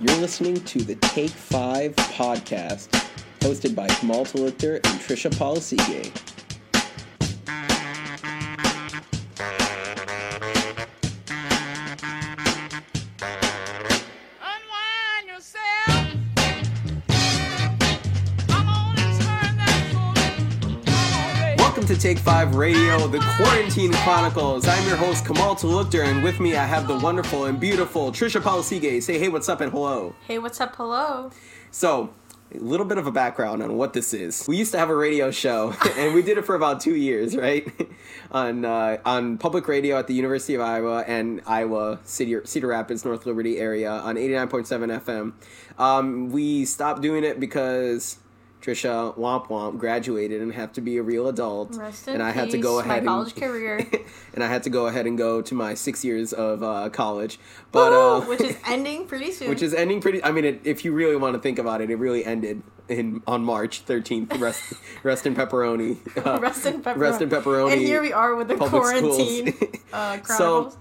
You're listening to the Take Five podcast, hosted by Kamal Taluchter and Trisha Polisige. Take Five Radio, the Quarantine Chronicles. I'm your host, Kamal Taluchter, and with me I have the wonderful and beautiful Trisha Polisige. Say hey, what's up, and hello. Hey, what's up? Hello. So, a little bit of a background on what this is. We used to have a radio show, and we did it for about two years, right? on uh, on public radio at the University of Iowa and Iowa City, Cedar Rapids, North Liberty area on eighty nine point seven FM. Um, we stopped doing it because. Trisha Womp Womp graduated and have to be a real adult, Rest in and I had to go my ahead college and career. and I had to go ahead and go to my six years of uh, college, but Woo! uh, which is ending pretty soon. which is ending pretty. I mean, it, if you really want to think about it, it really ended in on March thirteenth. Rest, rest in pepperoni. Uh, rest in pepperoni. Rest in pepperoni. And here we are with the quarantine uh, So-.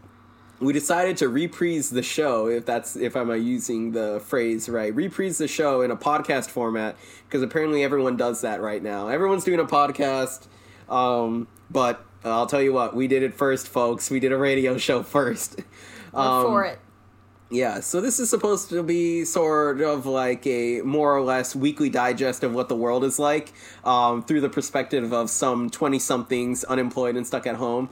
We decided to reprise the show, if that's if I'm using the phrase right. Reprise the show in a podcast format because apparently everyone does that right now. Everyone's doing a podcast, um, but I'll tell you what, we did it first, folks. We did a radio show first. Um, for it. Yeah, so this is supposed to be sort of like a more or less weekly digest of what the world is like um, through the perspective of some 20 somethings unemployed and stuck at home.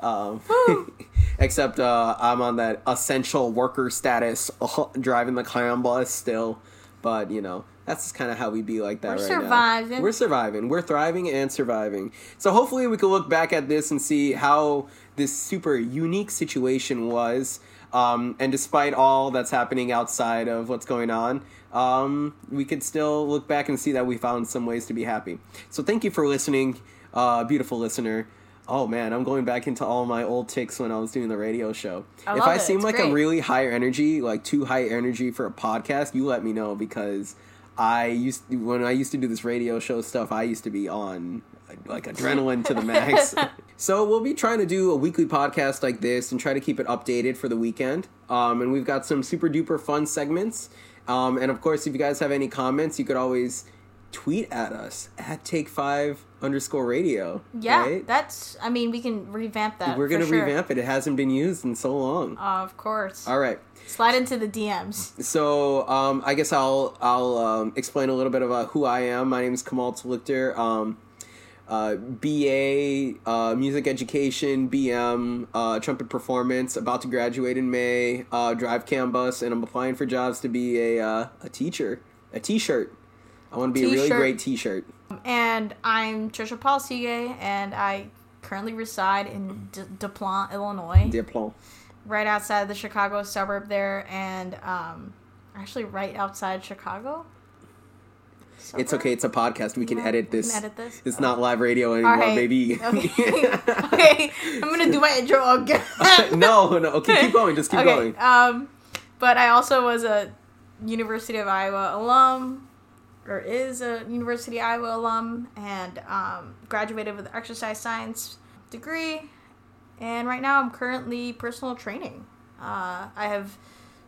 Um, except uh, I'm on that essential worker status, driving the clown bus still. But, you know, that's kind of how we be like that We're right now. surviving. We're surviving. We're thriving and surviving. So hopefully we can look back at this and see how this super unique situation was. Um, and despite all that's happening outside of what's going on, um, we could still look back and see that we found some ways to be happy. So thank you for listening, uh, beautiful listener. Oh man, I'm going back into all my old ticks when I was doing the radio show. I if I it. seem It's like I'm really high energy, like too high energy for a podcast, you let me know because I used when I used to do this radio show stuff, I used to be on like adrenaline to the max. so we'll be trying to do a weekly podcast like this and try to keep it updated for the weekend. Um, and we've got some super duper fun segments. Um, and of course, if you guys have any comments, you could always tweet at us at Take Five underscore Radio. Yeah, right? that's. I mean, we can revamp that. we're gonna sure. revamp it. It hasn't been used in so long. Uh, of course. All right. Slide into the DMs. So um, I guess I'll I'll um, explain a little bit about who I am. My name is Kamal Taluchter. Um, uh, BA uh, music education, BM uh, trumpet performance. About to graduate in May. Uh, drive Cambus, and I'm applying for jobs to be a uh, a teacher. A T-shirt. I want to be a really great T-shirt. And I'm Trisha Paul and I currently reside in D- Illinois. Diplom. right outside the Chicago suburb there, and um, actually right outside Chicago. It's okay. It's a podcast. We can Yeah, edit we this. can edit this. It's not live radio anymore, Alright. baby. Okay. okay, I'm gonna do my intro again. no, no. Okay, keep going. Just keep okay. going. Um, but I also was a University of Iowa alum, or is a University of Iowa alum, and um, graduated with exercise science degree. And right now, I'm currently personal training. Uh, I have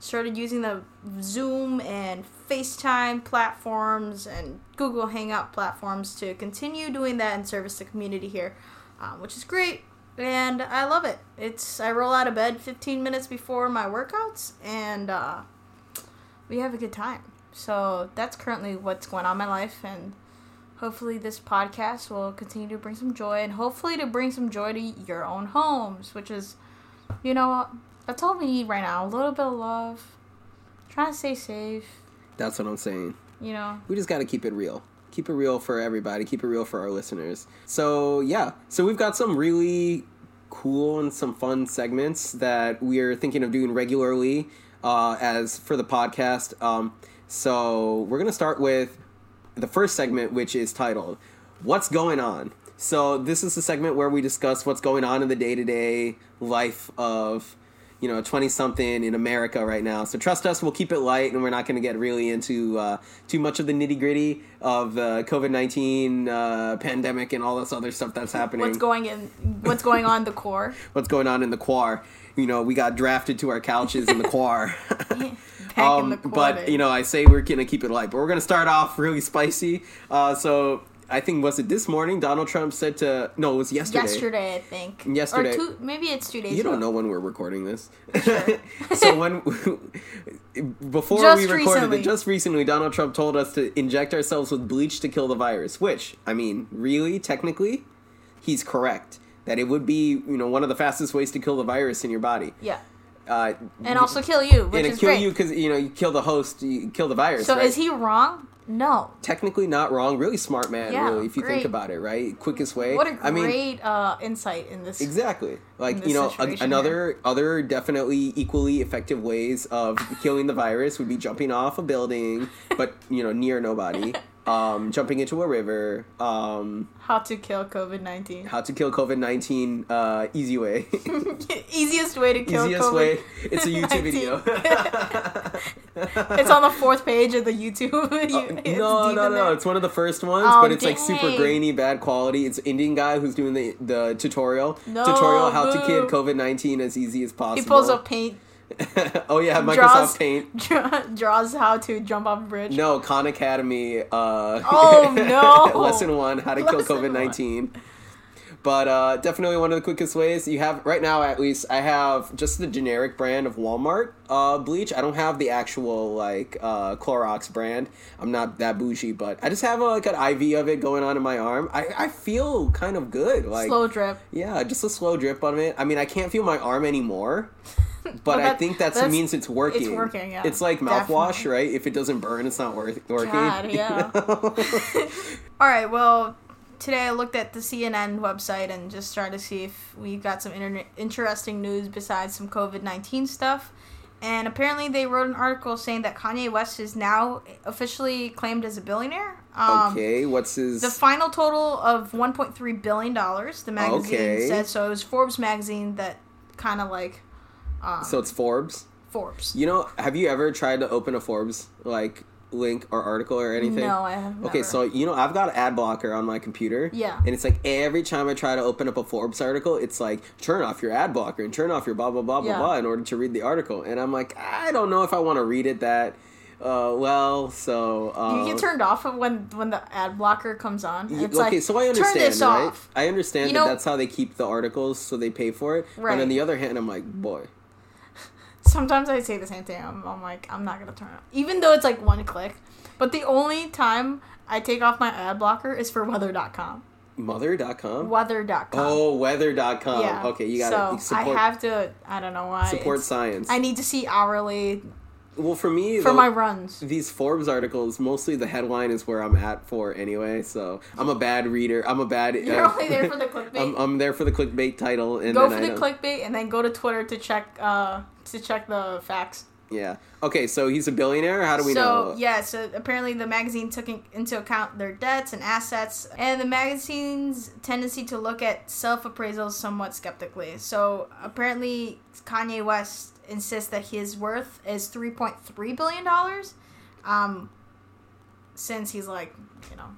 started using the Zoom and FaceTime platforms and Google Hangout platforms to continue doing that and service the community here, um, which is great. And I love it. It's I roll out of bed 15 minutes before my workouts, and uh, we have a good time. So that's currently what's going on in my life, and hopefully this podcast will continue to bring some joy, and hopefully to bring some joy to your own homes, which is, you know, that's all we need right now. A little bit of love, trying to stay safe. That's what I'm saying. You know, we just got to keep it real keep it real for everybody keep it real for our listeners so yeah so we've got some really cool and some fun segments that we're thinking of doing regularly uh, as for the podcast um, so we're gonna start with the first segment which is titled what's going on so this is the segment where we discuss what's going on in the day-to-day life of you know, 20 something in America right now. So trust us, we'll keep it light and we're not going to get really into uh, too much of the nitty gritty of the COVID 19 uh, pandemic and all this other stuff that's happening. what's going in, what's going on in the core. What's going on in the quar. you know we got drafted to our couches in the quar. Back in the Um, but you know, I say we're gonna keep it light, but we're gonna start off really spicy. Uh, so I think was it this morning? Donald Trump said to no, it was yesterday. yesterday, I think. Yesterday. Or two, maybe it's two days. You don't ago. know when we're recording this. Sure. so when before Just we recorded recently. it, just recently, Donald Trump told us to inject ourselves with bleach to kill the virus. Which I mean, really, technically, he's correct that it would be you know one of the fastest ways to kill the virus in your body. Yeah, Uh, and also kill you, which and is kill great. you because you know you kill the host, you kill the virus. so right? is he wrong? No. technically not wrong? Really smart man, Yeah, really, if you think about it, right? Quickest way. What a I mean, great uh, insight in this. Exactly. Like this you know, a, another other definitely equally effective ways of killing the virus would be jumping off a building, but you know, near nobody. Um, jumping into a river. Um, How to kill COVID nineteen. how to kill COVID nineteen? Uh, easy way. Easiest way to kill Easiest COVID. way. It's a YouTube video. It's on the fourth page of the YouTube. You- it's no, deep no, no. It's one of the first ones, Oh, but it's like super grainy, bad quality. It's Indian guy who's doing the the tutorial. No, tutorial how to boo. kid COVID nineteen as easy as possible. He pulls up paint, oh yeah, Microsoft draws, Paint. draw- draws how to jump off a bridge. No, Khan Academy. Uh, Oh, no. lesson one: How to kill COVID nineteen. But uh, definitely one of the quickest ways you have right now. At least I have just the generic brand of Walmart uh, bleach. I don't have the actual like uh, Clorox brand. I'm not that bougie, but I just have a, like an IV of it going on in my arm. I, I feel kind of good. Like Slow drip. yeah, just a slow drip on it. I mean, I can't feel my arm anymore. But I think that that's- means it's working. it's working, yeah. It's like mouthwash, Definitely. right? If it doesn't burn, it's not worth working. God, yeah. All right, well, today I looked at the CNN website and just tried to see if we got some internet interesting news besides some COVID 19 stuff. And apparently, they wrote an article saying that Kanye West is now officially claimed as a billionaire. Um, okay, what's his? The final total of $1.3 billion, the magazine Okay. said. So it was Forbes magazine that kind of like um, so it's Forbes. Forbes. You know, have you ever tried to open a Forbes like link or article or anything? No, I have. Okay, never. so you know I've got ad blocker on my computer. Yeah. And it's like every time I try to open up a Forbes article, it's like turn off your ad blocker and turn off your blah blah blah blah Yeah. blah in order to read the article. And I'm like, I don't know if I want to read it that uh, well. So uh, you get turned off when when the ad blocker comes on. and It's okay, like, so I understand, turn this right? off. I understand You that know- that's how they keep the articles, so they pay for it. But Right. on the other hand, I'm like, boy, Sometimes I say the same thing. I'm, I'm like, I'm not gonna turn it, even though it's like one click. But the only time I take off my ad blocker is for weather.com. mother.com. Weather.com. Oh, weather.com. yeah. Okay, you got to So support I have to. I don't know why. support science. I need to see hourly well, for me, for though, my runs. these Forbes articles, mostly the headline is where I'm at for anyway. So I'm a bad reader. I'm a bad. You're uh, only there for the clickbait. I'm, I'm there for the clickbait title, and go for I the don't- clickbait and then go to Twitter to check uh to check the facts. Yeah. Okay, so he's a billionaire. How do we know? so know? yeah, so apparently the magazine took in, into account their debts and assets, and the magazine's tendency to look at self-appraisal somewhat skeptically. So apparently Kanye West insists that his worth is three point three billion dollars, um, since he's like, you know,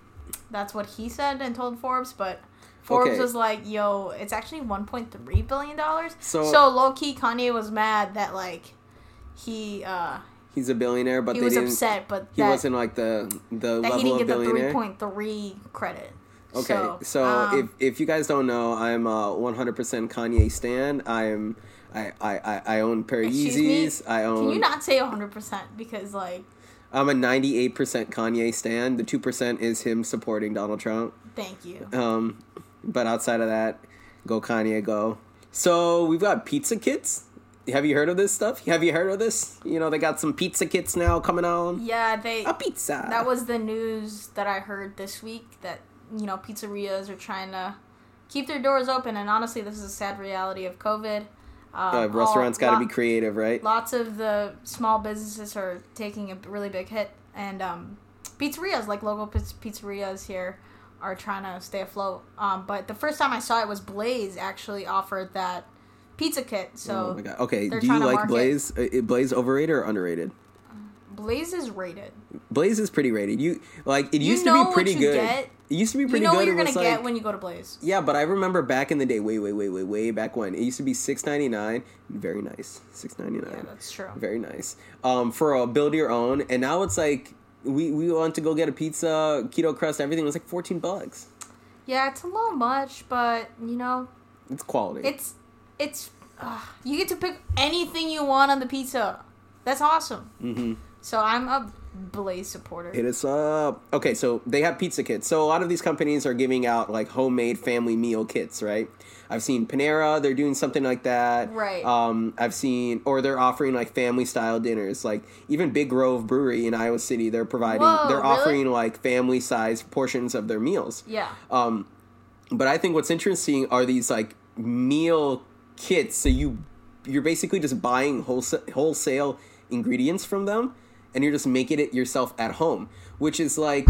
that's what he said and told Forbes, but. Forbes Okay. was like, "Yo, it's actually 1.3 billion dollars." So- so low key, Kanye was mad that like he uh He's a billionaire, but he they was upset, but He that, wasn't like the the that level he didn't of get the three billionaire. point three credit. Okay, so, So, um, if if you guys don't know, I'm a 100% Kanye stan. I'm I I I, I own a pair of Excuse me? Yeezys. I Can you not say hundred percent because like I'm a 98% Kanye stan. The two percent is him supporting Donald Trump. thank you. Um, but outside of that, go Kanye, go. So we've got pizza kits. Have you heard of this stuff? Have you heard of this? You know, they got some pizza kits now coming on. Yeah, they A pizza. that was the news that I heard this week that you know pizzerias are trying to keep their doors open, and honestly, this is a sad reality of COVID. Um, Uh, restaurants got to be creative, right? lots of the small businesses are taking a really big hit and um, pizzerias like local piz- pizzerias here are trying to stay afloat um, but the first time i saw it was blaze actually offered that pizza kit so oh my god. Okay, do you like market- Blaze? Uh, Blaze overrated or underrated? Blaze is rated. Blaze is pretty rated. You like it You used to know be pretty you good. get. It used to be pretty You know good. what you're gonna get when you go to Blaze. Yeah, but I remember back in the day, way, way, way, way, way back when it used to be six ninety nine. Very nice, six ninety nine. Yeah, that's true. Very nice. Um, for a build your own, and now it's like we we want to go get a pizza, keto crust, everything was like fourteen bucks. Yeah, it's a little much, but you know, It's quality. it's it's uh, you get to pick anything you want on the pizza. That's awesome. mm-hmm. So I'm a Blaze supporter. Hit us up. Okay, so they have pizza kits. So a lot of these companies are giving out like homemade family meal kits, right? I've seen Panera, they're doing something like that. Right. Um, I've seen, or they're offering like family style dinners. Like even Big Grove Brewery in Iowa City, they're providing, Whoa, they're really? offering like family size portions of their meals. yeah. Um, but I think what's interesting are these like meal kits. So you you're basically just buying wholesale wholesale ingredients from them, and you're just making it yourself at home. Which is like,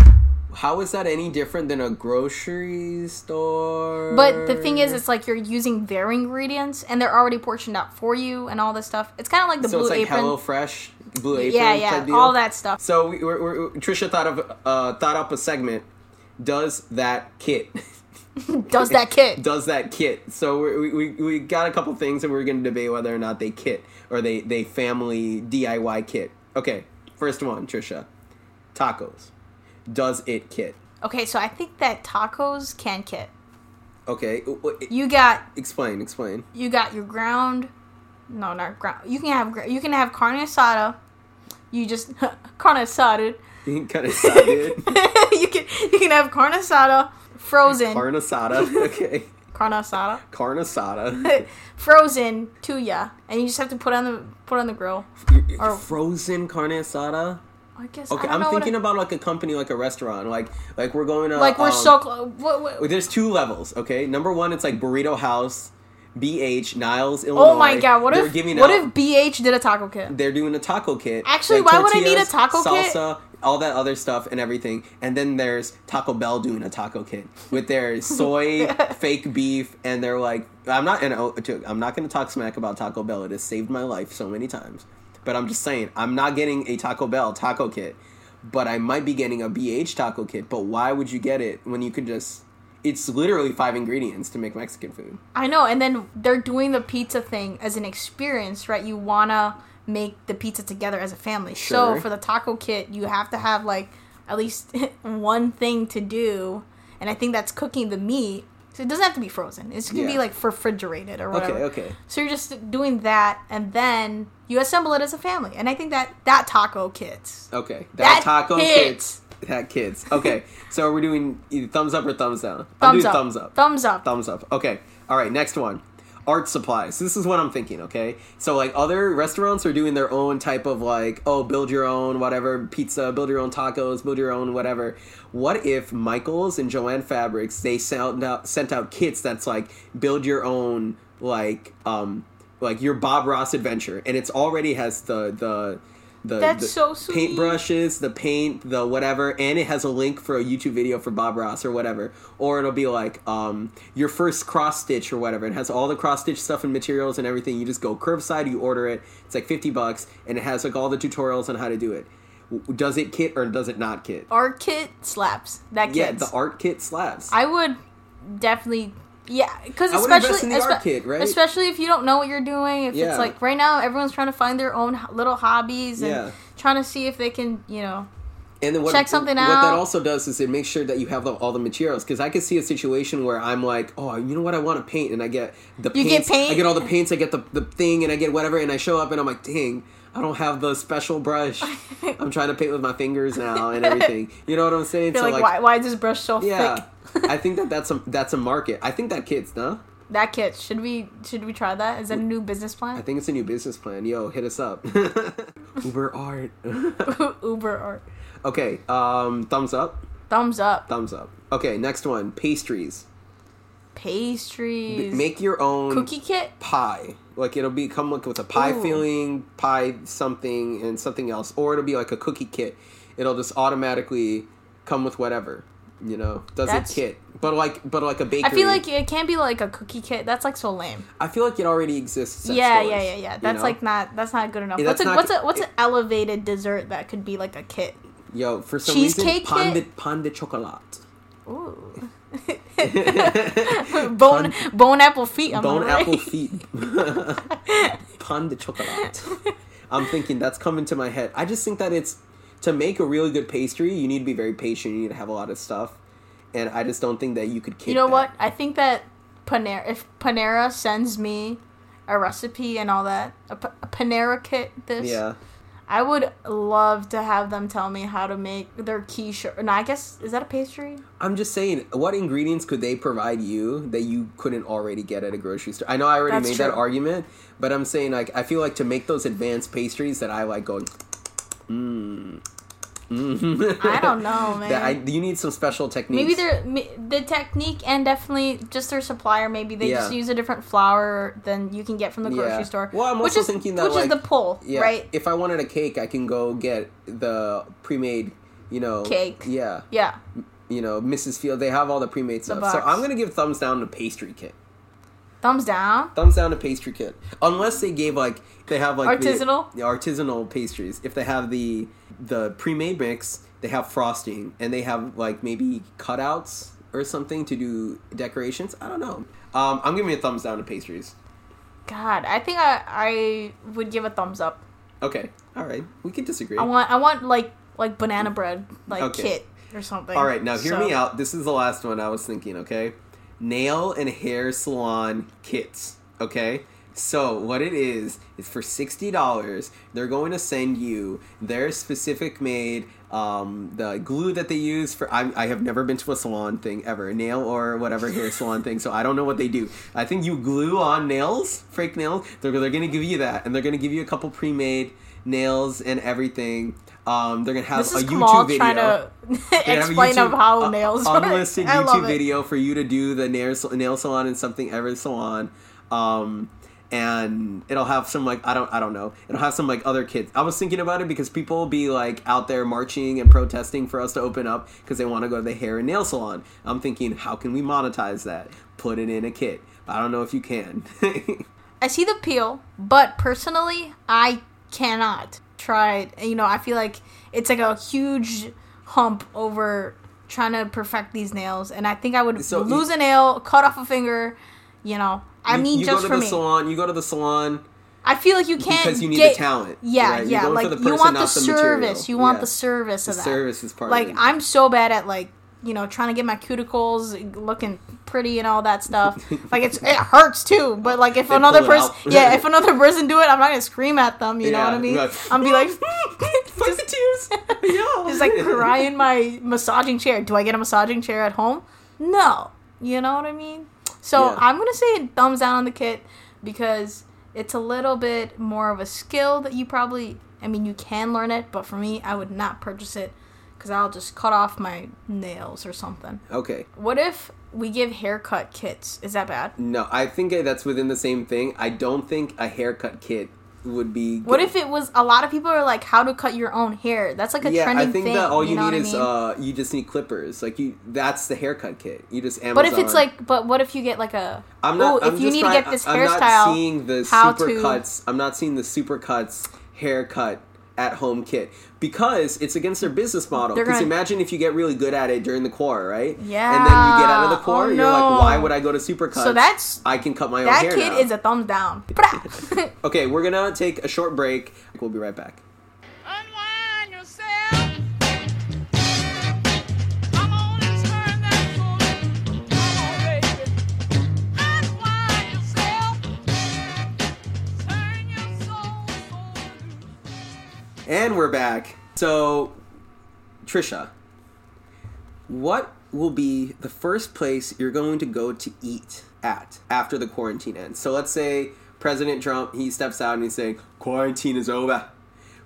how is that any different than a grocery store? But the thing is, it's like you're using their ingredients and they're already portioned out for you and all this stuff. It's kind of like the so Blue it's like Apron. Hello Fresh, Blue Apron, yeah, yeah, all that stuff. So we, we're, we're, Trisha thought of uh, thought up a segment. Does that kit? Does that kit? does that kit. So we, we, we got a couple things and we're going to debate whether or not they kit or they, they family DIY kit. Okay, first one, Trisha. Tacos. Does it kit? Okay, so I think that tacos can kit. Okay, You got explain, explain. you got your ground. No, not ground. You can have you can have carne asada. You just carne asada. kind of sounded. you can you can have carne asada frozen. Carne asada. Okay. Carne asada Carne asada. frozen to ya, and you just have to put on the put on the grill. Or- Frozen carne asada? I guess. Okay, I know thinking it- about like a company, like a restaurant. Like, like we're going to. like we're um, so close. There's two levels, okay? Number one, it's like Burrito House, BH, Niles, oh Illinois. oh my god! What They're if giving what out- if BH did a taco kit? they're doing a taco kit. Actually, like why would I need a taco kit? salsa, all that other stuff and everything. And then there's Taco Bell doing a taco kit with their soy fake beef, and they're like, I'm not, and oh, I'm not going to talk smack about Taco Bell. It has saved my life so many times. But I'm just saying, I'm not getting a Taco Bell taco kit, but I might be getting a BH taco kit. But why would you get it when you could just? It's literally five ingredients to make Mexican food. I know, and then they're doing the pizza thing as an experience, right? You wanna make the pizza together as a family. Sure. So for the taco kit, you have to have like at least one thing to do, and I think that's cooking the meat. So it doesn't have to be frozen. It's gonna be like refrigerated or whatever. Okay, okay. So you're just doing that, and then you assemble it as a family. And I think that that taco kit. Okay, that, That taco hits. Kids. That kids. Okay, so we're doing either thumbs up or thumbs down. Thumbs up. thumbs up. Thumbs up. Thumbs up. Okay. All right. Next one. Art supplies. This is what I'm thinking. Okay. So like other restaurants are doing their own type of like oh build your own whatever pizza, build your own tacos, build your own whatever. What if Michaels and Joann Fabrics they sent out sent out kits that's like build your own like um like your Bob Ross adventure and it's already has the the the, That's the so sweet. paintbrushes, the paint, the whatever, and it has a link for a YouTube video for Bob Ross or whatever. Or it'll be like um, your first cross stitch or whatever. It has all the cross stitch stuff and materials and everything. You just go curbside, you order it. It's like fifty bucks, and it has like all the tutorials on how to do it. Does it kit or does it not kit? Art kit slaps. That kits. Yeah, the art kit slaps. I would definitely, yeah, because especially espe- right? Especially if you don't know what you're doing. If Yeah. it's like right now, everyone's trying to find their own little hobbies and Yeah. trying to see if they can, you know, And then what, Check something What that also does is it makes sure that you have the, all the materials. Because I could see a situation where I'm like, oh, you know what, I want to paint, and I get the You get paint? I get all the paints, I get the the thing, and I get whatever, and I show up, and I'm like, dang. I don't have the special brush. I'm trying to paint with my fingers now and everything. You know what I'm saying? feel like, why, why is this brush so yeah, thick? I think that that's a that's a market. I think that kids, no? That kit should we should we try that? Is that a new business plan? I think it's a new business plan. Yo, hit us up. Uber art. Uber art. okay, um, thumbs up. Thumbs up. Thumbs up. Okay, next one. Pastries. Pastries. Make your own cookie kit. pie. Like it'll be come like with a pie Ooh. filling, pie something, and something else, or it'll be like a cookie kit. It'll just automatically come with whatever. You know, does That's- a kit, but like but like a bakery. I feel like it can't be like a cookie kit. That's like so lame. I feel like it already exists. Yeah, stores, yeah, yeah, yeah. you That's know? like not that's not good enough. What's a that's what's a what's an elevated dessert that could be like a kit? yo for some Cheesecake reason pan de, pan de chocolate. Ooh. bone bone apple feet. Am Bone right? apple feet. pan de chocolate. I'm thinking that's coming to my head. I just think that it's to make a really good pastry, you need to be very patient. You need to have a lot of stuff, and I just don't think that you could. You know that. what? I think that Panera, if Panera sends me a recipe and all that, a, P- a Panera kit, this, Yeah. I would love to have them tell me how to make their quiche. No, I guess is that a pastry? I'm just saying, what ingredients could they provide you that you couldn't already get at a grocery store? I know I already That's made that argument, but I'm saying like I feel like to make those advanced pastries that I like going, mmm. Mm. I don't know, man. I, you need some special techniques. Maybe they're the technique and definitely just their supplier. Maybe they just use a different flour than you can get from the grocery Yeah. store. Well, I'm which also is, thinking that, which like- is the pull, yeah. right? If I wanted a cake, I can go get the pre-made, you know, Cake. Yeah, Yeah, you know, Mrs. Field. They have all the pre-made stuff. So. I'm gonna give thumbs down to pastry kit. thumbs down. Thumbs down to pastry kit. Unless they gave like they have like the- Artisanal? the, artisanal pastries. If they have the the pre-made mix, they have frosting and they have like maybe cutouts or something to do decorations. I don't know. Um, I'm giving a thumbs down to pastries. God, I think I I would give a thumbs up. Okay, all right, we could disagree. I want I want like like banana bread like Okay. kit or something. All right, now hear So- me out. This is the last one I was thinking, okay? Nail and hair salon kits, okay? So, what it is, is for $60, they're going to send you their specific made, um, the glue that they use for. I, I have never been to a salon thing ever, nail or whatever hair salon thing, so I don't know what they do. I think you glue on nails, fake nails. They're, they're going to give you that, and they're going to give you a couple pre made nails and everything. Um, they're going to have This a YouTube Kamal video. trying to They have explain of how a- nails work. unlisted YouTube video for you to do the nail nail salon and something ever salon, um, and it'll have some like I don't I don't know it'll have some like other kids. I was thinking about it because people will be like out there marching and protesting for us to open up because they want to go to the hair and nail salon. I'm thinking how can we monetize that? Put it in a kit. I don't know if you can. I see the appeal, but personally, I cannot try it. You know, I feel like it's like a huge hump over trying to perfect these nails, and I think I would So lose you- a nail, cut off a finger. You know, I You- mean, you just go to for the me, salon. You go to the salon. I feel like you can't Because you need get, the talent, Yeah, right? Yeah, like the you want the the service. You want Yeah. the service The of that. service is part like of it. I'm so bad at like you know trying to get my cuticles looking pretty and all that stuff. like it's it hurts too. But like if They another person, yeah, if another person do it, I'm not gonna scream at them. You know what I mean? like, I'm be like, Fuck the tears. Yeah. just like cry in my massaging chair. Do I get a massaging chair at home? No. You know what I mean? So Yeah. I'm gonna say thumbs down on the kit because it's a little bit more of a skill that you probably. I mean, you can learn it, but for me, I would not purchase it because I'll just cut off my nails or something. Okay. What if we give haircut kits? Is that bad? No, I think that's within the same thing. I don't think a haircut kit would be. What if it was a lot of people are like how to cut your own hair? That's like a yeah, trending I think thing. that all you, know need is mean? uh, you just need clippers. Like you, that's the haircut kit. You just Amazon. But if it's like, but what if you get like a? I'm not. Ooh, I'm if you need trying- to get this I'm hairstyle, not seeing the how super to- cuts. I'm not seeing the super cuts haircut at home kit because it's against their business model. Because gonna- imagine if you get really good at it during the core, right? Yeah. And then you get out of the core, Oh, you're like, why would I go to super cuts? So that's I can cut my own hair. that kid now. is a thumbs down. Okay, we're gonna take a short break. We'll be right back. And we're back. So, Trisha, what will be the first place you're going to go to eat at after the quarantine ends? So, let's say President Trump he steps out and he's saying quarantine is over.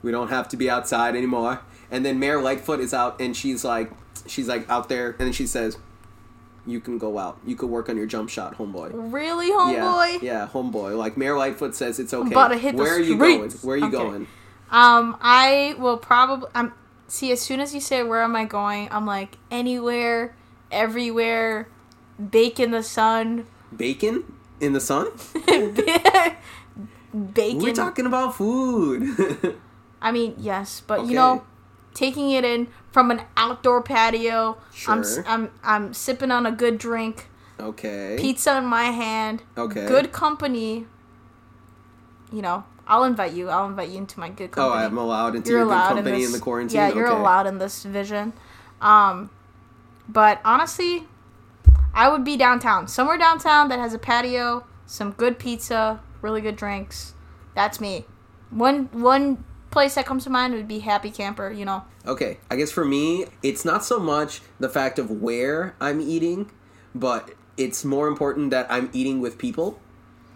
We don't have to be outside anymore. And then Mayor Lightfoot is out and she's like she's like out there and then she says you can go out. You could work on your jump shot, homeboy. really, homeboy? yeah, homeboy. Like Mayor Lightfoot says, it's okay. about to hit the Where are you going? Where are you Okay. going? Um, I will probably. Um, see, as soon as you say where am I going, I'm like anywhere everywhere, bake in the sun, Bacon in the sun? bacon. We're talking about food. I mean, yes, but Okay. you know, taking it in from an outdoor patio. I'm Sure. I'm I'm sipping on a good drink, okay. pizza in my hand, Okay. good company. You know, I'll invite you. I'll invite you into my good company. Oh. I'm allowed into you're your good company in in, the quarantine. Yeah, you're okay. allowed in this vision. Um, but honestly, I would be downtown, somewhere downtown that has a patio, some good pizza, really good drinks. That's me. One one place that comes to mind would be Happy Camper. You know, Okay, I guess for me, it's not so much the fact of where I'm eating, but it's more important that I'm eating with people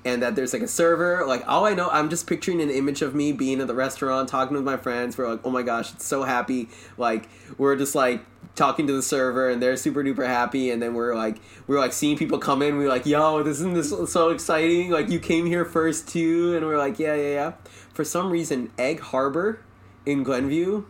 and that there's like a server. Like, all I know, I'm just picturing an image of me being at the restaurant, talking with my friends. We're like, oh my gosh, it's so happy. Like, we're just like talking to the server and they're super duper happy. And then we're like, we're like seeing people come in. We're like, yo, this isn't this so exciting? Like, you came here first too. And we're like, yeah, yeah, yeah. For some reason, Egg Harbor in Glenview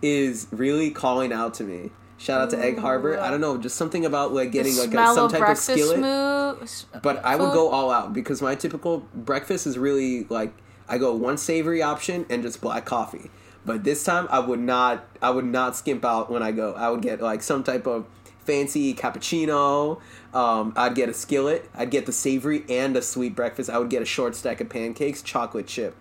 is really calling out to me. Shout out to Egg Harbor. I don't know, just something about like getting the like a, some type of skillet. moo- But I would go all out because my typical breakfast is really like I go one savory option and just black coffee. But this time I would not I would not skimp out when I go. I would get like some type of fancy cappuccino. Um, I'd get a skillet. I'd get the savory and a sweet breakfast. I would get a short stack of pancakes, chocolate chip.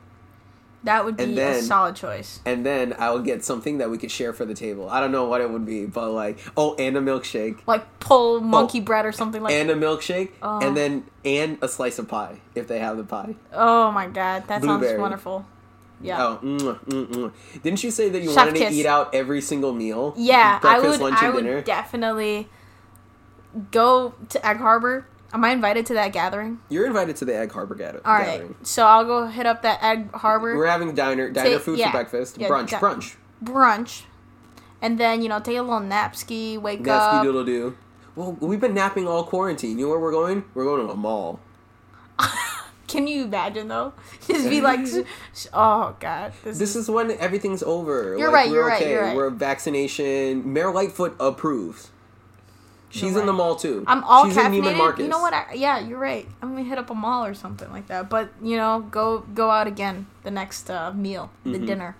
That would be and a solid choice. And then I would get something that we could share for the table. I don't know what it would be, but like oh, and a milkshake. Like pull monkey bread or something like. Oh. and a milkshake, Oh. and then and a slice of pie if they have the pie. oh my god, that sounds wonderful. Yeah. Oh, mm, mm, mm. didn't you say that you Chef wanted kiss. to eat out every single meal? Yeah, I would. lunch, I and would dinner. definitely go to Egg Harbor. Am I invited to that gathering? You're invited to the Egg Harbor gather- All right, gathering. so I'll go hit up that Egg Harbor We're having diner diner Take- food yeah. for breakfast, Yeah, brunch, da- brunch, brunch, and then you know take a little nap ski, wake up. doodle doo. Well, we've been napping all quarantine. You know where we're going? We're going to a mall. Can you imagine though? Just be like, oh god, this, This is when everything's over. You're Like, right, We're you're right, okay. you're right. We're vaccination. Mayor Lightfoot approves. She's You're in the mall too. I'm all She's in caffeinated. You know what? I, yeah, you're right. I'm gonna hit up a mall or something like that. But you know, go go out again the next uh, meal, the Mm-hmm. dinner.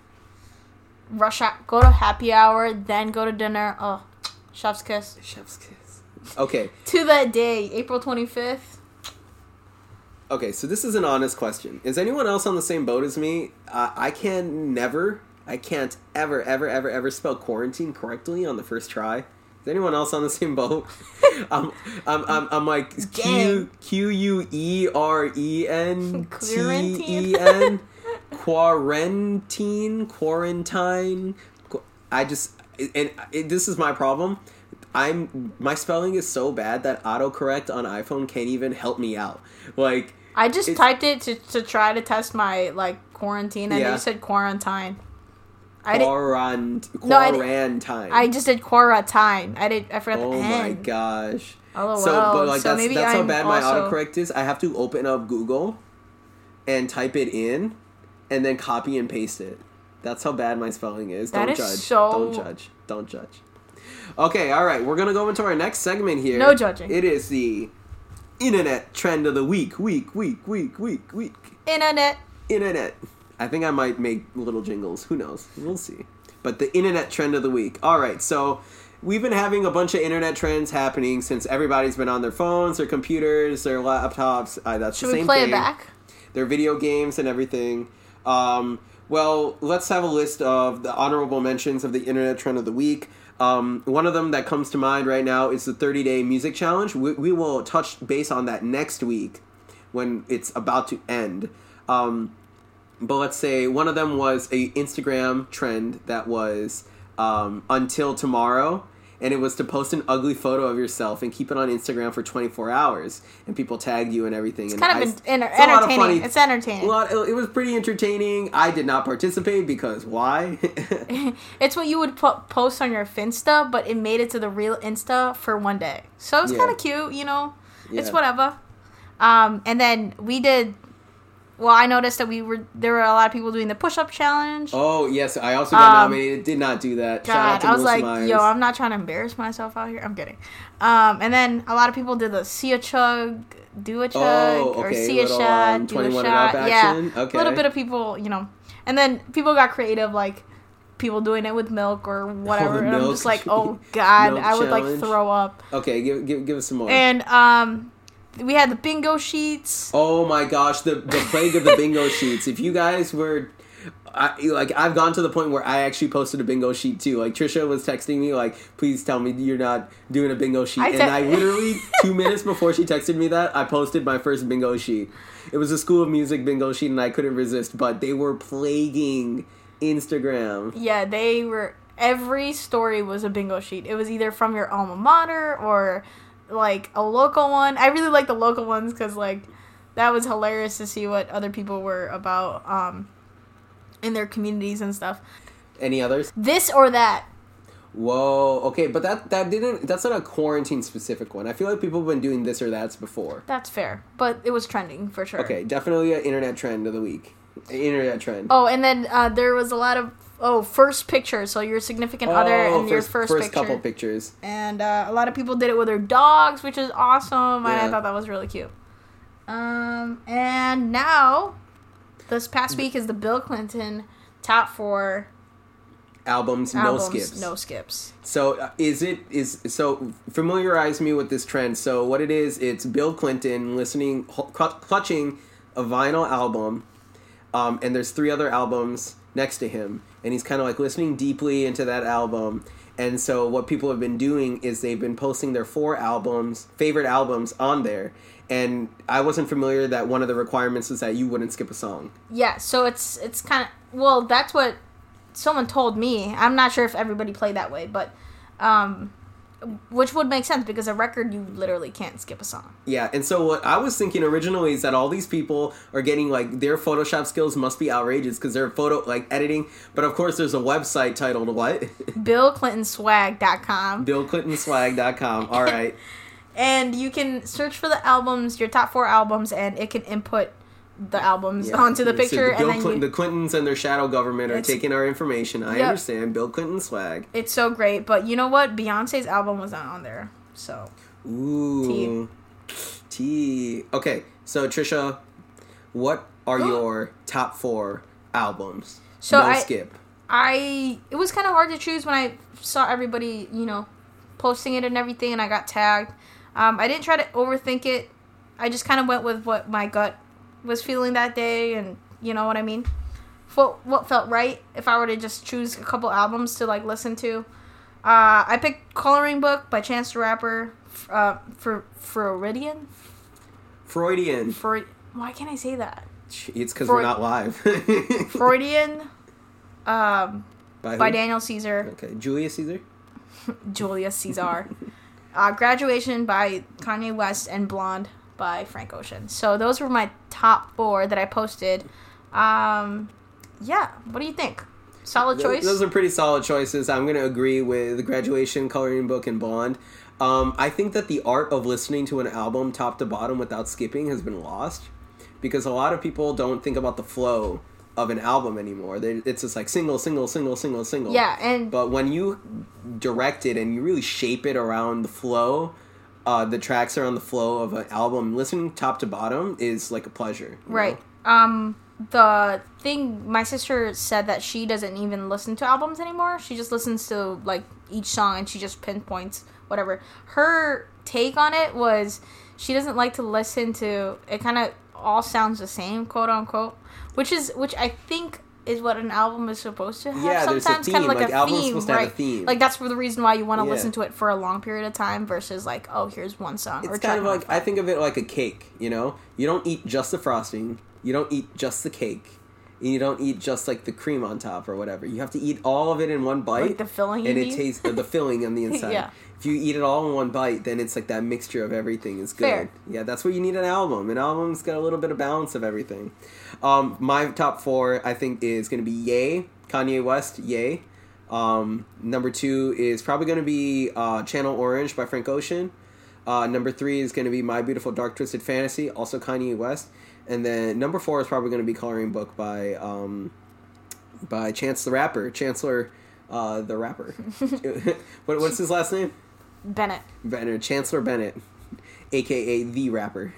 Rush out, go to happy hour, then go to dinner. Oh, chef's kiss. Chef's kiss. Okay, To that day, April 25th. okay. So this is an honest question. Is anyone else on the same boat as me? Uh, I can never, I can't ever, ever, ever, ever spell quarantine correctly on the first try. Is anyone else on the same boat? I'm, I'm, I'm, I'm like Q. Q U E R E N T E Quarantine. N quarantine quarantine. Qu- I just and it, this is my problem. I'm my spelling is so bad that autocorrect on iPhone can't even help me out. Like I just typed it to, to try to test my like quarantine, and Yeah. you said quarantine. I quarant No, I di- I just did quarantine. I did. I forgot oh the my gosh. Oh, LOL. So, but like So that's that's how bad my autocorrect is. I have to open up Google and type it in, and then copy and paste it. That's how bad my spelling is. That Don't is judge. so- Don't judge. Don't judge. Okay, all right. We're gonna go into our next segment here. No judging. It is the internet trend of the week. Week. Week. Week. Week. Week. Internet. Internet. I think I might make little jingles. Who knows? We'll see. But the internet trend of the week. All right, so we've been having a bunch of internet trends happening since everybody's been on their phones, their computers, their laptops. Uh, that's Should the we same play thing. it back? Their video games and everything. Um, well, let's have a list of the honorable mentions of the internet trend of the week. Um, one of them that comes to mind right now is the 30 day music challenge. We, we will touch base on that next week when it's about to end. Um, but let's say one of them was a Instagram trend that was um, until tomorrow, and it was to post an ugly photo of yourself and keep it on Instagram for 24 hours, and people tagged you and everything. and Kind of I- en- enter- it's of entertaining. funny- It's entertaining. lot. It was pretty entertaining. I did not participate because why? It's what you would po- post on your Finsta, but it made it to the real Insta for one day. So it's Yeah. kind of cute, you know. It's whatever. Um, and then we did well, I noticed that we were there were a lot of people doing the push up challenge. Oh yes, I also got Um, nominated. Did not do that. Shout out God, to I was Melissa like, Myers. yo, I'm not trying to embarrass myself out here. I'm kidding. Um, and then a lot of people did the see a chug, do a chug, Oh, or see a little, shot, um, do a shot. yeah, action? a little bit of people, you know. And then people got creative, like people doing it with milk or whatever. the and I'm just like, oh god, I would like throw up. okay, give, give give us some more. And um, we had the bingo sheets. Oh my gosh, the the plague of the bingo sheets. If you guys were I, like I've gone to the point where I actually posted a bingo sheet too. Like Trisha was texting me like, "Please tell me you're not doing a bingo sheet." I and I literally 2 minutes before she texted me that, I posted my first bingo sheet. It was a School of Music bingo sheet and I couldn't resist, but they were plaguing Instagram. Yeah, they were. Every story was a bingo sheet. It was either from your alma mater or like a local one. I really like the local ones because like that was hilarious to see what other people were about um, in their communities and stuff. Any others? This or that. Whoa. Okay, but that that didn't that's not a quarantine specific one. I feel like people have been doing this or that's before. That's fair, but it was trending for sure. Okay, definitely an internet trend of the week. Internet trend. Oh, and then uh, there was a lot of oh first picture. So your significant other Oh, and your first, picture. couple pictures. and uh, a lot of people did it with their dogs, which is awesome. And I thought that was really cute. Um, and now, this past week is the Bill Clinton top four Albums, albums, no skips. no skips. So uh, is it is so familiarize me with this trend. So what it is, it's Bill Clinton listening, cl- clutching a vinyl album, um, and there's three other albums next to him, and he's kind of like listening deeply into that album. And so what people have been doing is they've been posting their four albums, favorite albums, on there. And I wasn't familiar that one of the requirements was that you wouldn't skip a song. Yeah, so it's it's kind of well, that's what someone told me. I'm not sure if everybody played that way, but um, which would make sense because a record you literally can't skip a song. Yeah, and so what I was thinking originally is that all these people are getting like their Photoshop skills must be outrageous because they're photo like editing. But of course, there's a website titled what? BillClintonSwag.com. BillClintonswag.com. All right. and you can search for the albums, your top four albums, and it can input the albums Yeah. onto the So picture, Bill and then Clinton, you, the Clintons and their shadow government are taking our information. I Yep. understand. Bill Clinton swag. it's so great. But you know what? Beyonce's album was not on there, so Ooh. T. Okay, so Trisha, what are your top four albums? So no I- skip. I it was kind of hard to choose when I saw everybody, you know, posting it and everything, and I got tagged. Um, I didn't try to overthink it. I just kind of went with what my gut was feeling that day, and you know what I mean. What what felt right if I were to just choose a couple albums to like listen to. Uh, I picked "Coloring Book" by Chance the Rapper. Uh, for Floridian. Freudian. For why can't I say that? It's because Freud- we're not live. Freudian. Um, By, by? Daniel Caesar. Okay, Julius Caesar. Julius Caesar. uh, Graduation by Kanye West and Blonde by Frank Ocean. So those were my top four that I posted. Um, yeah, what do you think? Solid choice. Those are pretty solid choices. I'm going to agree with graduation, coloring book, and Bond. Um, I think that the art of listening to an album top to bottom without skipping has been lost because a lot of people don't think about the flow of an album anymore. They, it's just like single, single, single, single, single. yeah, and But when you direct it and you really shape it around the flow, uh, the tracks are on the flow of an album. Listening top to bottom is like a pleasure. right. know? Um, the thing my sister said that she doesn't even listen to albums anymore. She just listens to like each song and she just pinpoints whatever. Her take on it was she doesn't like to listen to it kind of all sounds the same, quote unquote, which is which I think is what an album is supposed to have. Yeah, Sometimes kind of like, like, a theme, have a right? theme. Like that's for the reason why you want to Yeah. listen to it for a long period of time versus like oh here's one song. it's kind of like I think of it like a cake. You know, you don't eat just the frosting. You don't eat just the cake. And you don't eat just like the cream on top or whatever. You have to eat all of it in one bite. Like the filling and it tastes the filling on the inside. Yeah. If you eat it all in one bite, then it's like that mixture of everything is good. Fair. Yeah, that's what you need an album. An album's got a little bit of balance of everything. Um, my top four, I think, is going to be Ye, Kanye West, Ye. Um, number two is probably going to be uh, Channel Orange by Frank Ocean. Uh, number three is going to be My Beautiful Dark Twisted Fantasy, also Kanye West. And then number four is probably going to be Coloring Book by um, by Chance the Rapper, Chancellor, uh, the rapper. what, what's his last name? Bennett, Bennett, Chancellor Bennett, aka the rapper.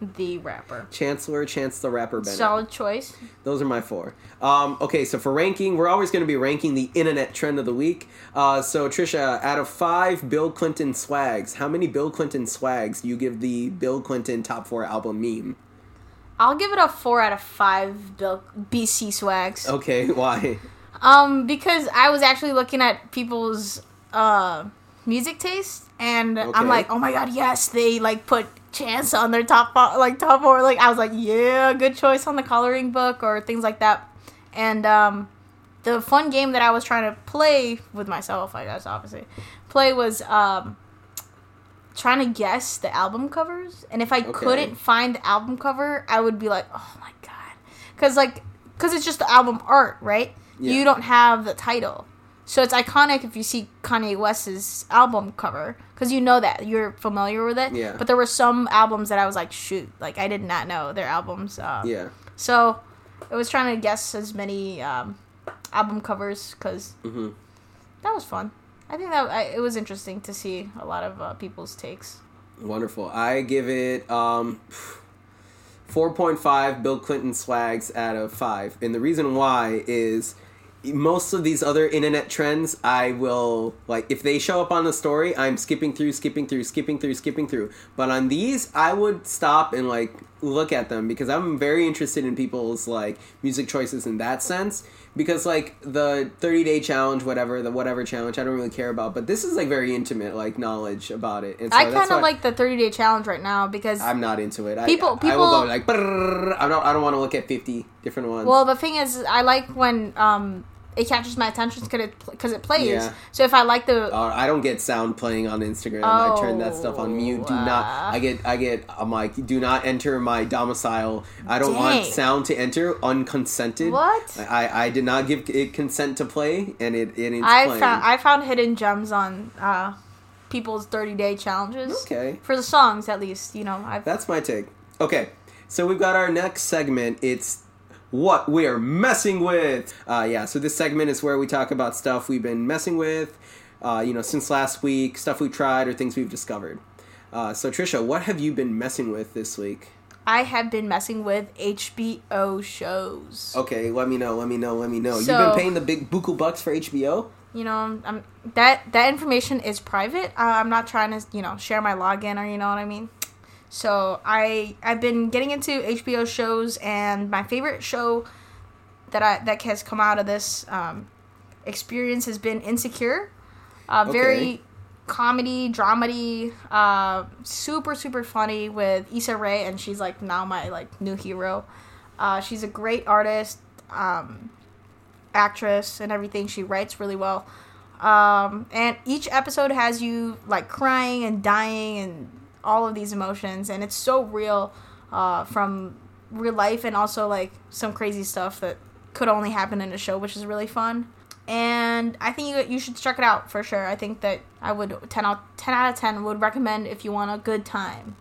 the rapper. Chancellor, Chance the Rapper Bennett. Solid choice. Those are my four. Um, okay, so for ranking, we're always going to be ranking the internet trend of the week. Uh, so, Trisha, out of five Bill Clinton swags, how many Bill Clinton swags do you give the Bill Clinton top four album meme? I'll give it a four out of five BC swags. Okay, why? Um, because I was actually looking at people's uh music taste, and Okay. I'm like, oh my god, yes, they like put Chance on their top like top four. Like I was like, yeah, good choice on the coloring book or things like that. And um, the fun game that I was trying to play with myself, I guess, obviously, play was um trying to guess the album covers. And if I Okay. couldn't find the album cover, I would be like, oh my god, because like because it's just the album art, right? Yeah. You don't have the title. So it's iconic if you see Kanye West's album cover because you know that you're familiar with it. Yeah. But there were some albums that I was like, shoot, like I did not know their albums. Uh, Yeah. So I was trying to guess as many um, album covers because hmm that was fun. I think that I, it was interesting to see a lot of uh, people's takes. Wonderful. I give it um, 4.5 Bill Clinton swags out of 5. And the reason why is most of these other internet trends, I will, like, if they show up on the story, I'm skipping through, skipping through, skipping through, skipping through. But on these, I would stop and, like, look at them because I'm very interested in people's, like, music choices in that sense. Because, like, the 30 day challenge, whatever, the whatever challenge, I don't really care about. But this is, like, very intimate, like, knowledge about it. And so I kind of like the 30 day challenge right now because I'm not into it. People- I, I will people- go like, I don't. I don't want to look at fifty different ones. Well, the thing is, I like when um, it catches my attention because it, cause it plays. Yeah. So if I like the. Uh, I don't get sound playing on Instagram. I turn that stuff on mute. Do not. Oh, I get. I get. I'm like, do not enter my domicile. I don't want sound to enter unconsented. What? I, I did not give it consent to play, and it it is I playing. found I found hidden gems on uh, people's 30 day challenges. okay, For the songs, at least, you know. I've, that's my take. Okay, so we've got our next segment. It's what we're messing with. Uh, yeah, so this segment is where we talk about stuff we've been messing with, uh, you know, since last week, stuff we've tried or things we've discovered. Uh, so Trisha, what have you been messing with this week? I have been messing with HBO shows. Okay, let me know. Let me know. Let me know. You've been paying the big buku bucks for HBO. You know, I'm, that that information is private. Uh, I'm not trying to, you know, share my login or you know what I mean. So I I've been getting into HBO shows, and my favorite show that I that has come out of this um, experience has been Insecure. Uh, Okay. Very comedy, dramedy, uh, super super funny with Issa Rae, and she's like now my like new hero. Uh, she's a great artist, um, actress, and everything. She writes really well. Um, and each episode has you like crying and dying and all of these emotions, and it's so real uh, from real life and also like some crazy stuff that could only happen in a show, which is really fun. And I think you, you should check it out for sure. I think that I would 10 out 10 out of 10 would recommend if you want a good time.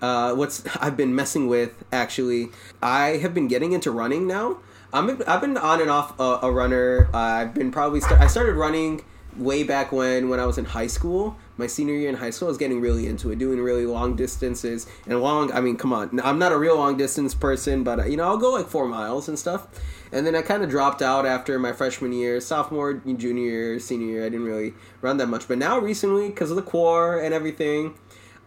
uh, what's I've been messing with actually. I have been getting into running now. I'm I've been on and off a, a runner. Uh, I've been probably I started running way back when when I was in high school. My senior year in high school, I was getting really into it, doing really long distances and long. I mean, come on, I'm not a real long distance person, but uh, you know, I'll go like four miles and stuff. And then I kind of dropped out after my freshman year, sophomore, junior year, senior year. I didn't really run that much, but now recently, because of the core and everything,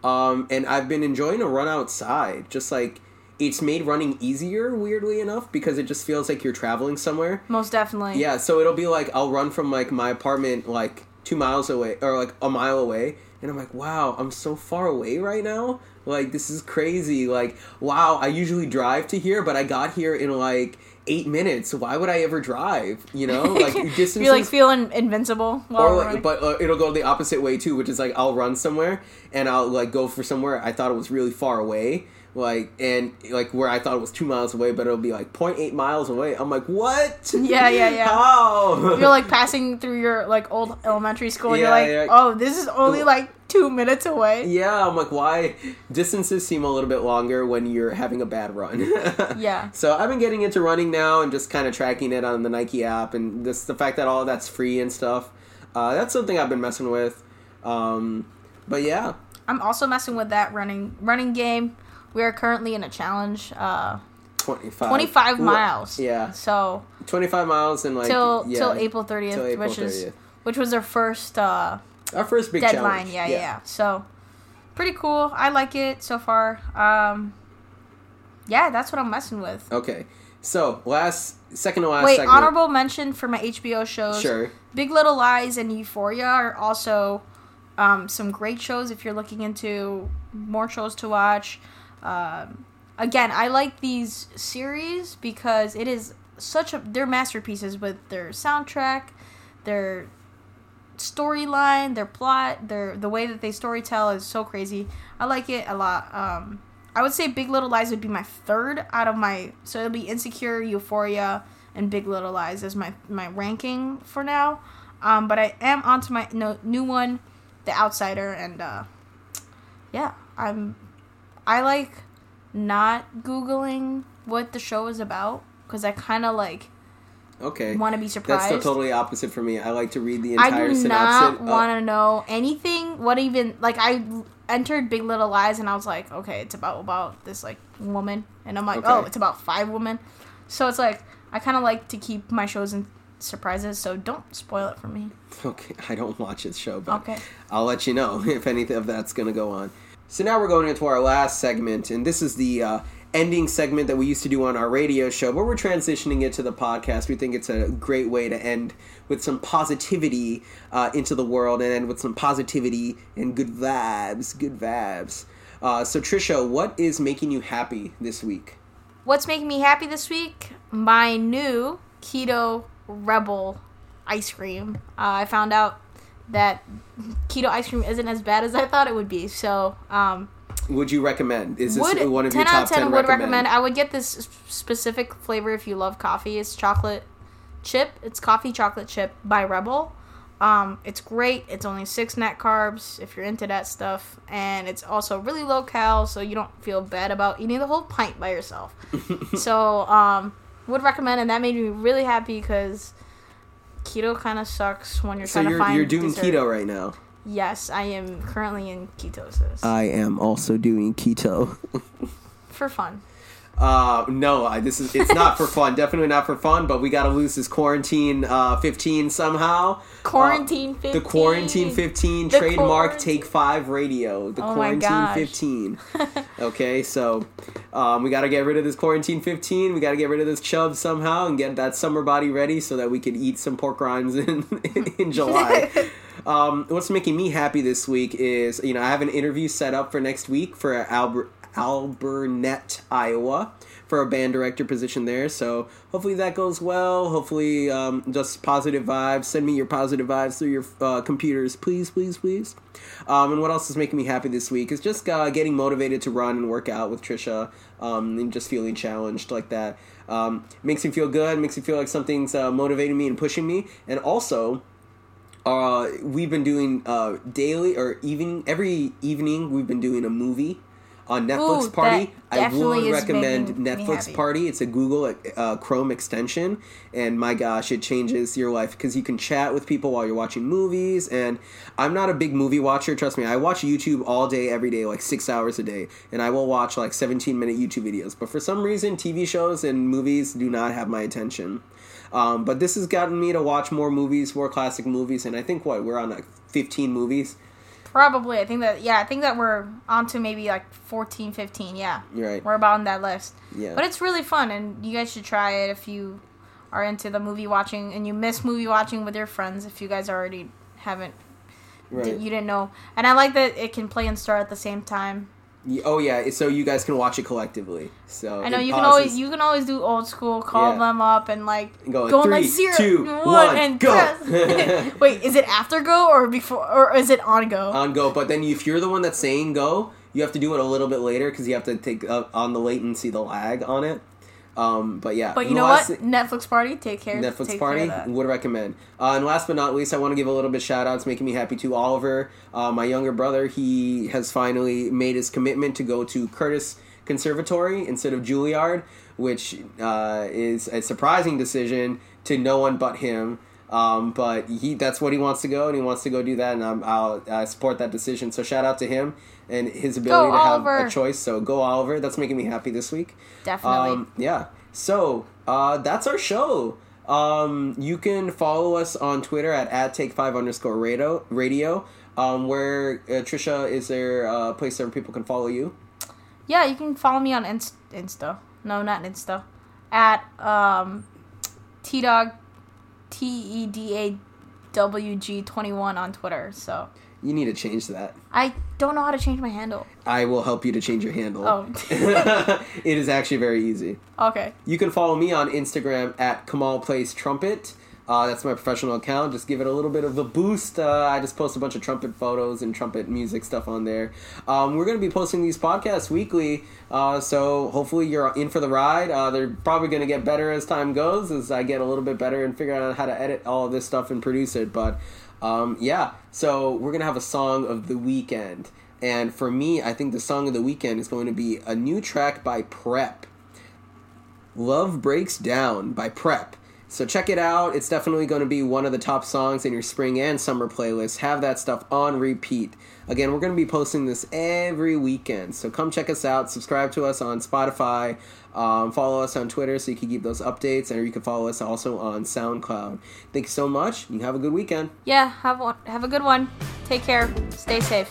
um, and I've been enjoying a run outside. Just like it's made running easier, weirdly enough, because it just feels like you're traveling somewhere. Most definitely. Yeah, so it'll be like I'll run from like my apartment like two miles away or like a mile away, and I'm like, wow, I'm so far away right now. Like this is crazy. Like wow, I usually drive to here, but I got here in like eight minutes. Why would I ever drive? You know, like distances. You're like feeling invincible while or like, but uh, it'll go the opposite way too, which is like I'll run somewhere and I'll like go for somewhere I thought it was really far away, like and like where I thought it was two miles away, but it'll be like 0.8 miles away. I'm like, what? Yeah, yeah, yeah. How? You're like passing through your like old elementary school. and Yeah, you're like, yeah. oh, this is only like two minutes away. Yeah, I'm like, why? Distances seem a little bit longer when you're having a bad run. Yeah. So I've been getting into running now and just kind of tracking it on the Nike app and this the fact that all that's free and stuff. Uh, that's something I've been messing with. Um, but yeah, I'm also messing with that running running game. We are currently in a challenge, uh, 25. 25 Ooh, miles. Yeah, So 25 miles and like till yeah, till April 30th, till April which is 30th. which was our first uh, Our first big deadline. challenge. Yeah, yeah, yeah. So pretty cool. I like it so far. Um, yeah, that's what I'm messing with. Okay, so last second to last Wait, segment. honorable mention for my HBO shows. Sure. Big Little Lies and Euphoria are also um, some great shows if you're looking into more shows to watch. Um, again, I like these series because it is such a they're masterpieces with their soundtrack, their storyline, their plot, their the way that they storytell is so crazy. I like it a lot. Um, I would say Big Little Lies would be my third out of my so it'll be Insecure, Euphoria, and Big Little Lies as my my ranking for now. Um, but I am onto my no, new one, The Outsider, and uh, yeah, I'm I like not googling what the show is about because I kind of like Okay. want to be surprised. That's the totally opposite for me. I like to read the entire synopsis. Oh. I do synopsis. not want to know anything. What even like I entered Big Little Lies and I was like, okay, it's about about this like woman, and I'm like, Okay. oh, it's about five women. So it's like I kind of like to keep my shows in surprises. So don't spoil it for me. Okay, I don't watch this show, but Okay. I'll let you know if anything of that's going to go on. So now we're going into our last segment, and this is the uh, ending segment that we used to do on our radio show, but we're transitioning it to the podcast. We think it's a great way to end with some positivity uh, into the world and end with some positivity and good vibes. Good vibes. Uh, so, Trisha, what is making you happy this week? What's making me happy this week? My new keto rebel ice cream. Uh, I found out that keto ice cream isn't as bad as I thought it would be. So, um, Would you recommend? Is this would one of 10 your out top of 10 10 would recommend? recommend. I would get this specific flavor if you love coffee. It's chocolate chip. It's coffee chocolate chip by Rebel. Um, it's great. It's only six net carbs if you're into that stuff, and it's also really low cal, so you don't feel bad about eating the whole pint by yourself. so, um, would recommend, and that made me really happy because keto kind of sucks when you're So trying you're to find. you're doing dessert. keto right now. Yes, I am currently in ketosis I am also doing keto. for fun. Uh, no, I, this is it's not for fun. Definitely not for fun. But we got to lose this quarantine uh, fifteen somehow. Quarantine Uh, 15. the quarantine fifteen The trademark quarant- take five radio. The Oh quarantine fifteen. okay, so um, we got to get rid of this quarantine fifteen. We got to get rid of this chub somehow and get that summer body ready so that we could eat some pork rinds in in July. Um, what's making me happy this week is you know I have an interview set up for next week for Albert Alburnett, Iowa, for a band director position there. So hopefully that goes well. Hopefully, um, just positive vibes. Send me your positive vibes through your uh, computers, please, please, please. Um, and what else is making me happy this week is just uh, getting motivated to run and work out with Trisha, um, and just feeling challenged like that. Um, makes me feel good. Makes me feel like something's uh, motivating me and pushing me. And also, uh, we've been doing uh, daily or evening every evening. We've been doing a movie on Netflix Ooh, Party. I would recommend Netflix. Party. It's a Google uh, Chrome extension, and my gosh, it changes your life because you can chat with people while you're watching movies. And I'm not a big movie watcher. Trust me, I watch YouTube all day, every day, like six hours a day, and I will watch like 17 minute YouTube videos. But for some reason, TV shows and movies do not have my attention. Um, but this has gotten me to watch more movies, more classic movies, and I think what we're on like 15 movies. Probably. I think that, yeah, I think that we're on to maybe like 14, 15. Yeah. You're right. We're about on that list. Yeah. But it's really fun, and you guys should try it if you are into the movie watching and you miss movie watching with your friends if you guys already haven't, right. di- you didn't know. And I like that it can play and start at the same time. Oh yeah, so you guys can watch it collectively. So I know you can always you can always do old school, call Yeah. them up and like Go, go on like three, zero, two, one, one, and go. Wait, is it after go or before or is it on go? on go. But then if you're the one that's saying go, you have to do it a little bit later because you have to take uh, on the latency, the lag on it. Um, but yeah, But you know what? thi- Netflix party. Take care. Netflix take party Care would recommend. Uh, and last but not least, I want to give a little bit shout outs, making me happy to Oliver, uh, my younger brother. He has finally made his commitment to go to Curtis Conservatory instead of Juilliard, which uh, is a surprising decision to no one but him. Um, but he that's what he wants to go, and he wants to go do that, and I'm, I'll I support that decision. So shout out to him and his ability to have a choice. So go Oliver. That's making me happy this week. Definitely. Um, yeah. So uh, that's our show. Um, you can follow us on Twitter at, at take five underscore radio. Radio. Um, where uh, Trisha is there a place where people can follow you? Yeah, you can follow me on Inst- Insta. No, not Insta. At um, T Dog T E D A W G twenty one on Twitter. So You need to change that. I don't know how to change my handle. I will help you to change your handle. Oh. it is actually very easy. Okay. You can follow me on Instagram at Kamal Plays Trumpet. Uh, that's my professional account. Just give it a little bit of a boost. Uh, I just post a bunch of trumpet photos and trumpet music stuff on there. Um, we're going to be posting these podcasts weekly, uh, so hopefully you're in for the ride. Uh, they're probably going to get better as time goes, as I get a little bit better and figure out how to edit all of this stuff and produce it. But um, yeah, so we're going to have a song of the weekend. And for me, I think the song of the weekend is going to be a new track by Prep. Love Breaks Down by Prep. So check it out. It's definitely going to be one of the top songs in your spring and summer playlist. Have that stuff on repeat. Again, we're going to be posting this every weekend. So come check us out. Subscribe to us on Spotify. Um, follow us on Twitter so you can keep those updates. And you can follow us also on SoundCloud. Thank you so much. You have a good weekend. Yeah. Have one. Have a good one. Take care. Stay safe.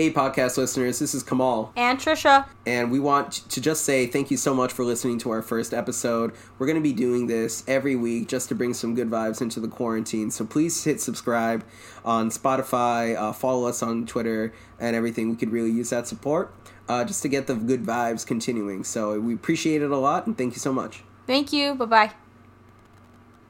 Hey, podcast listeners. This is Kamal. And Trisha. And we want to just say thank you so much for listening to our first episode. We're going to be doing this every week just to bring some good vibes into the quarantine. So please hit subscribe on Spotify, uh, follow us on Twitter, and everything. We could really use that support uh, just to get the good vibes continuing. So we appreciate it a lot, and thank you so much. Thank you. Bye bye.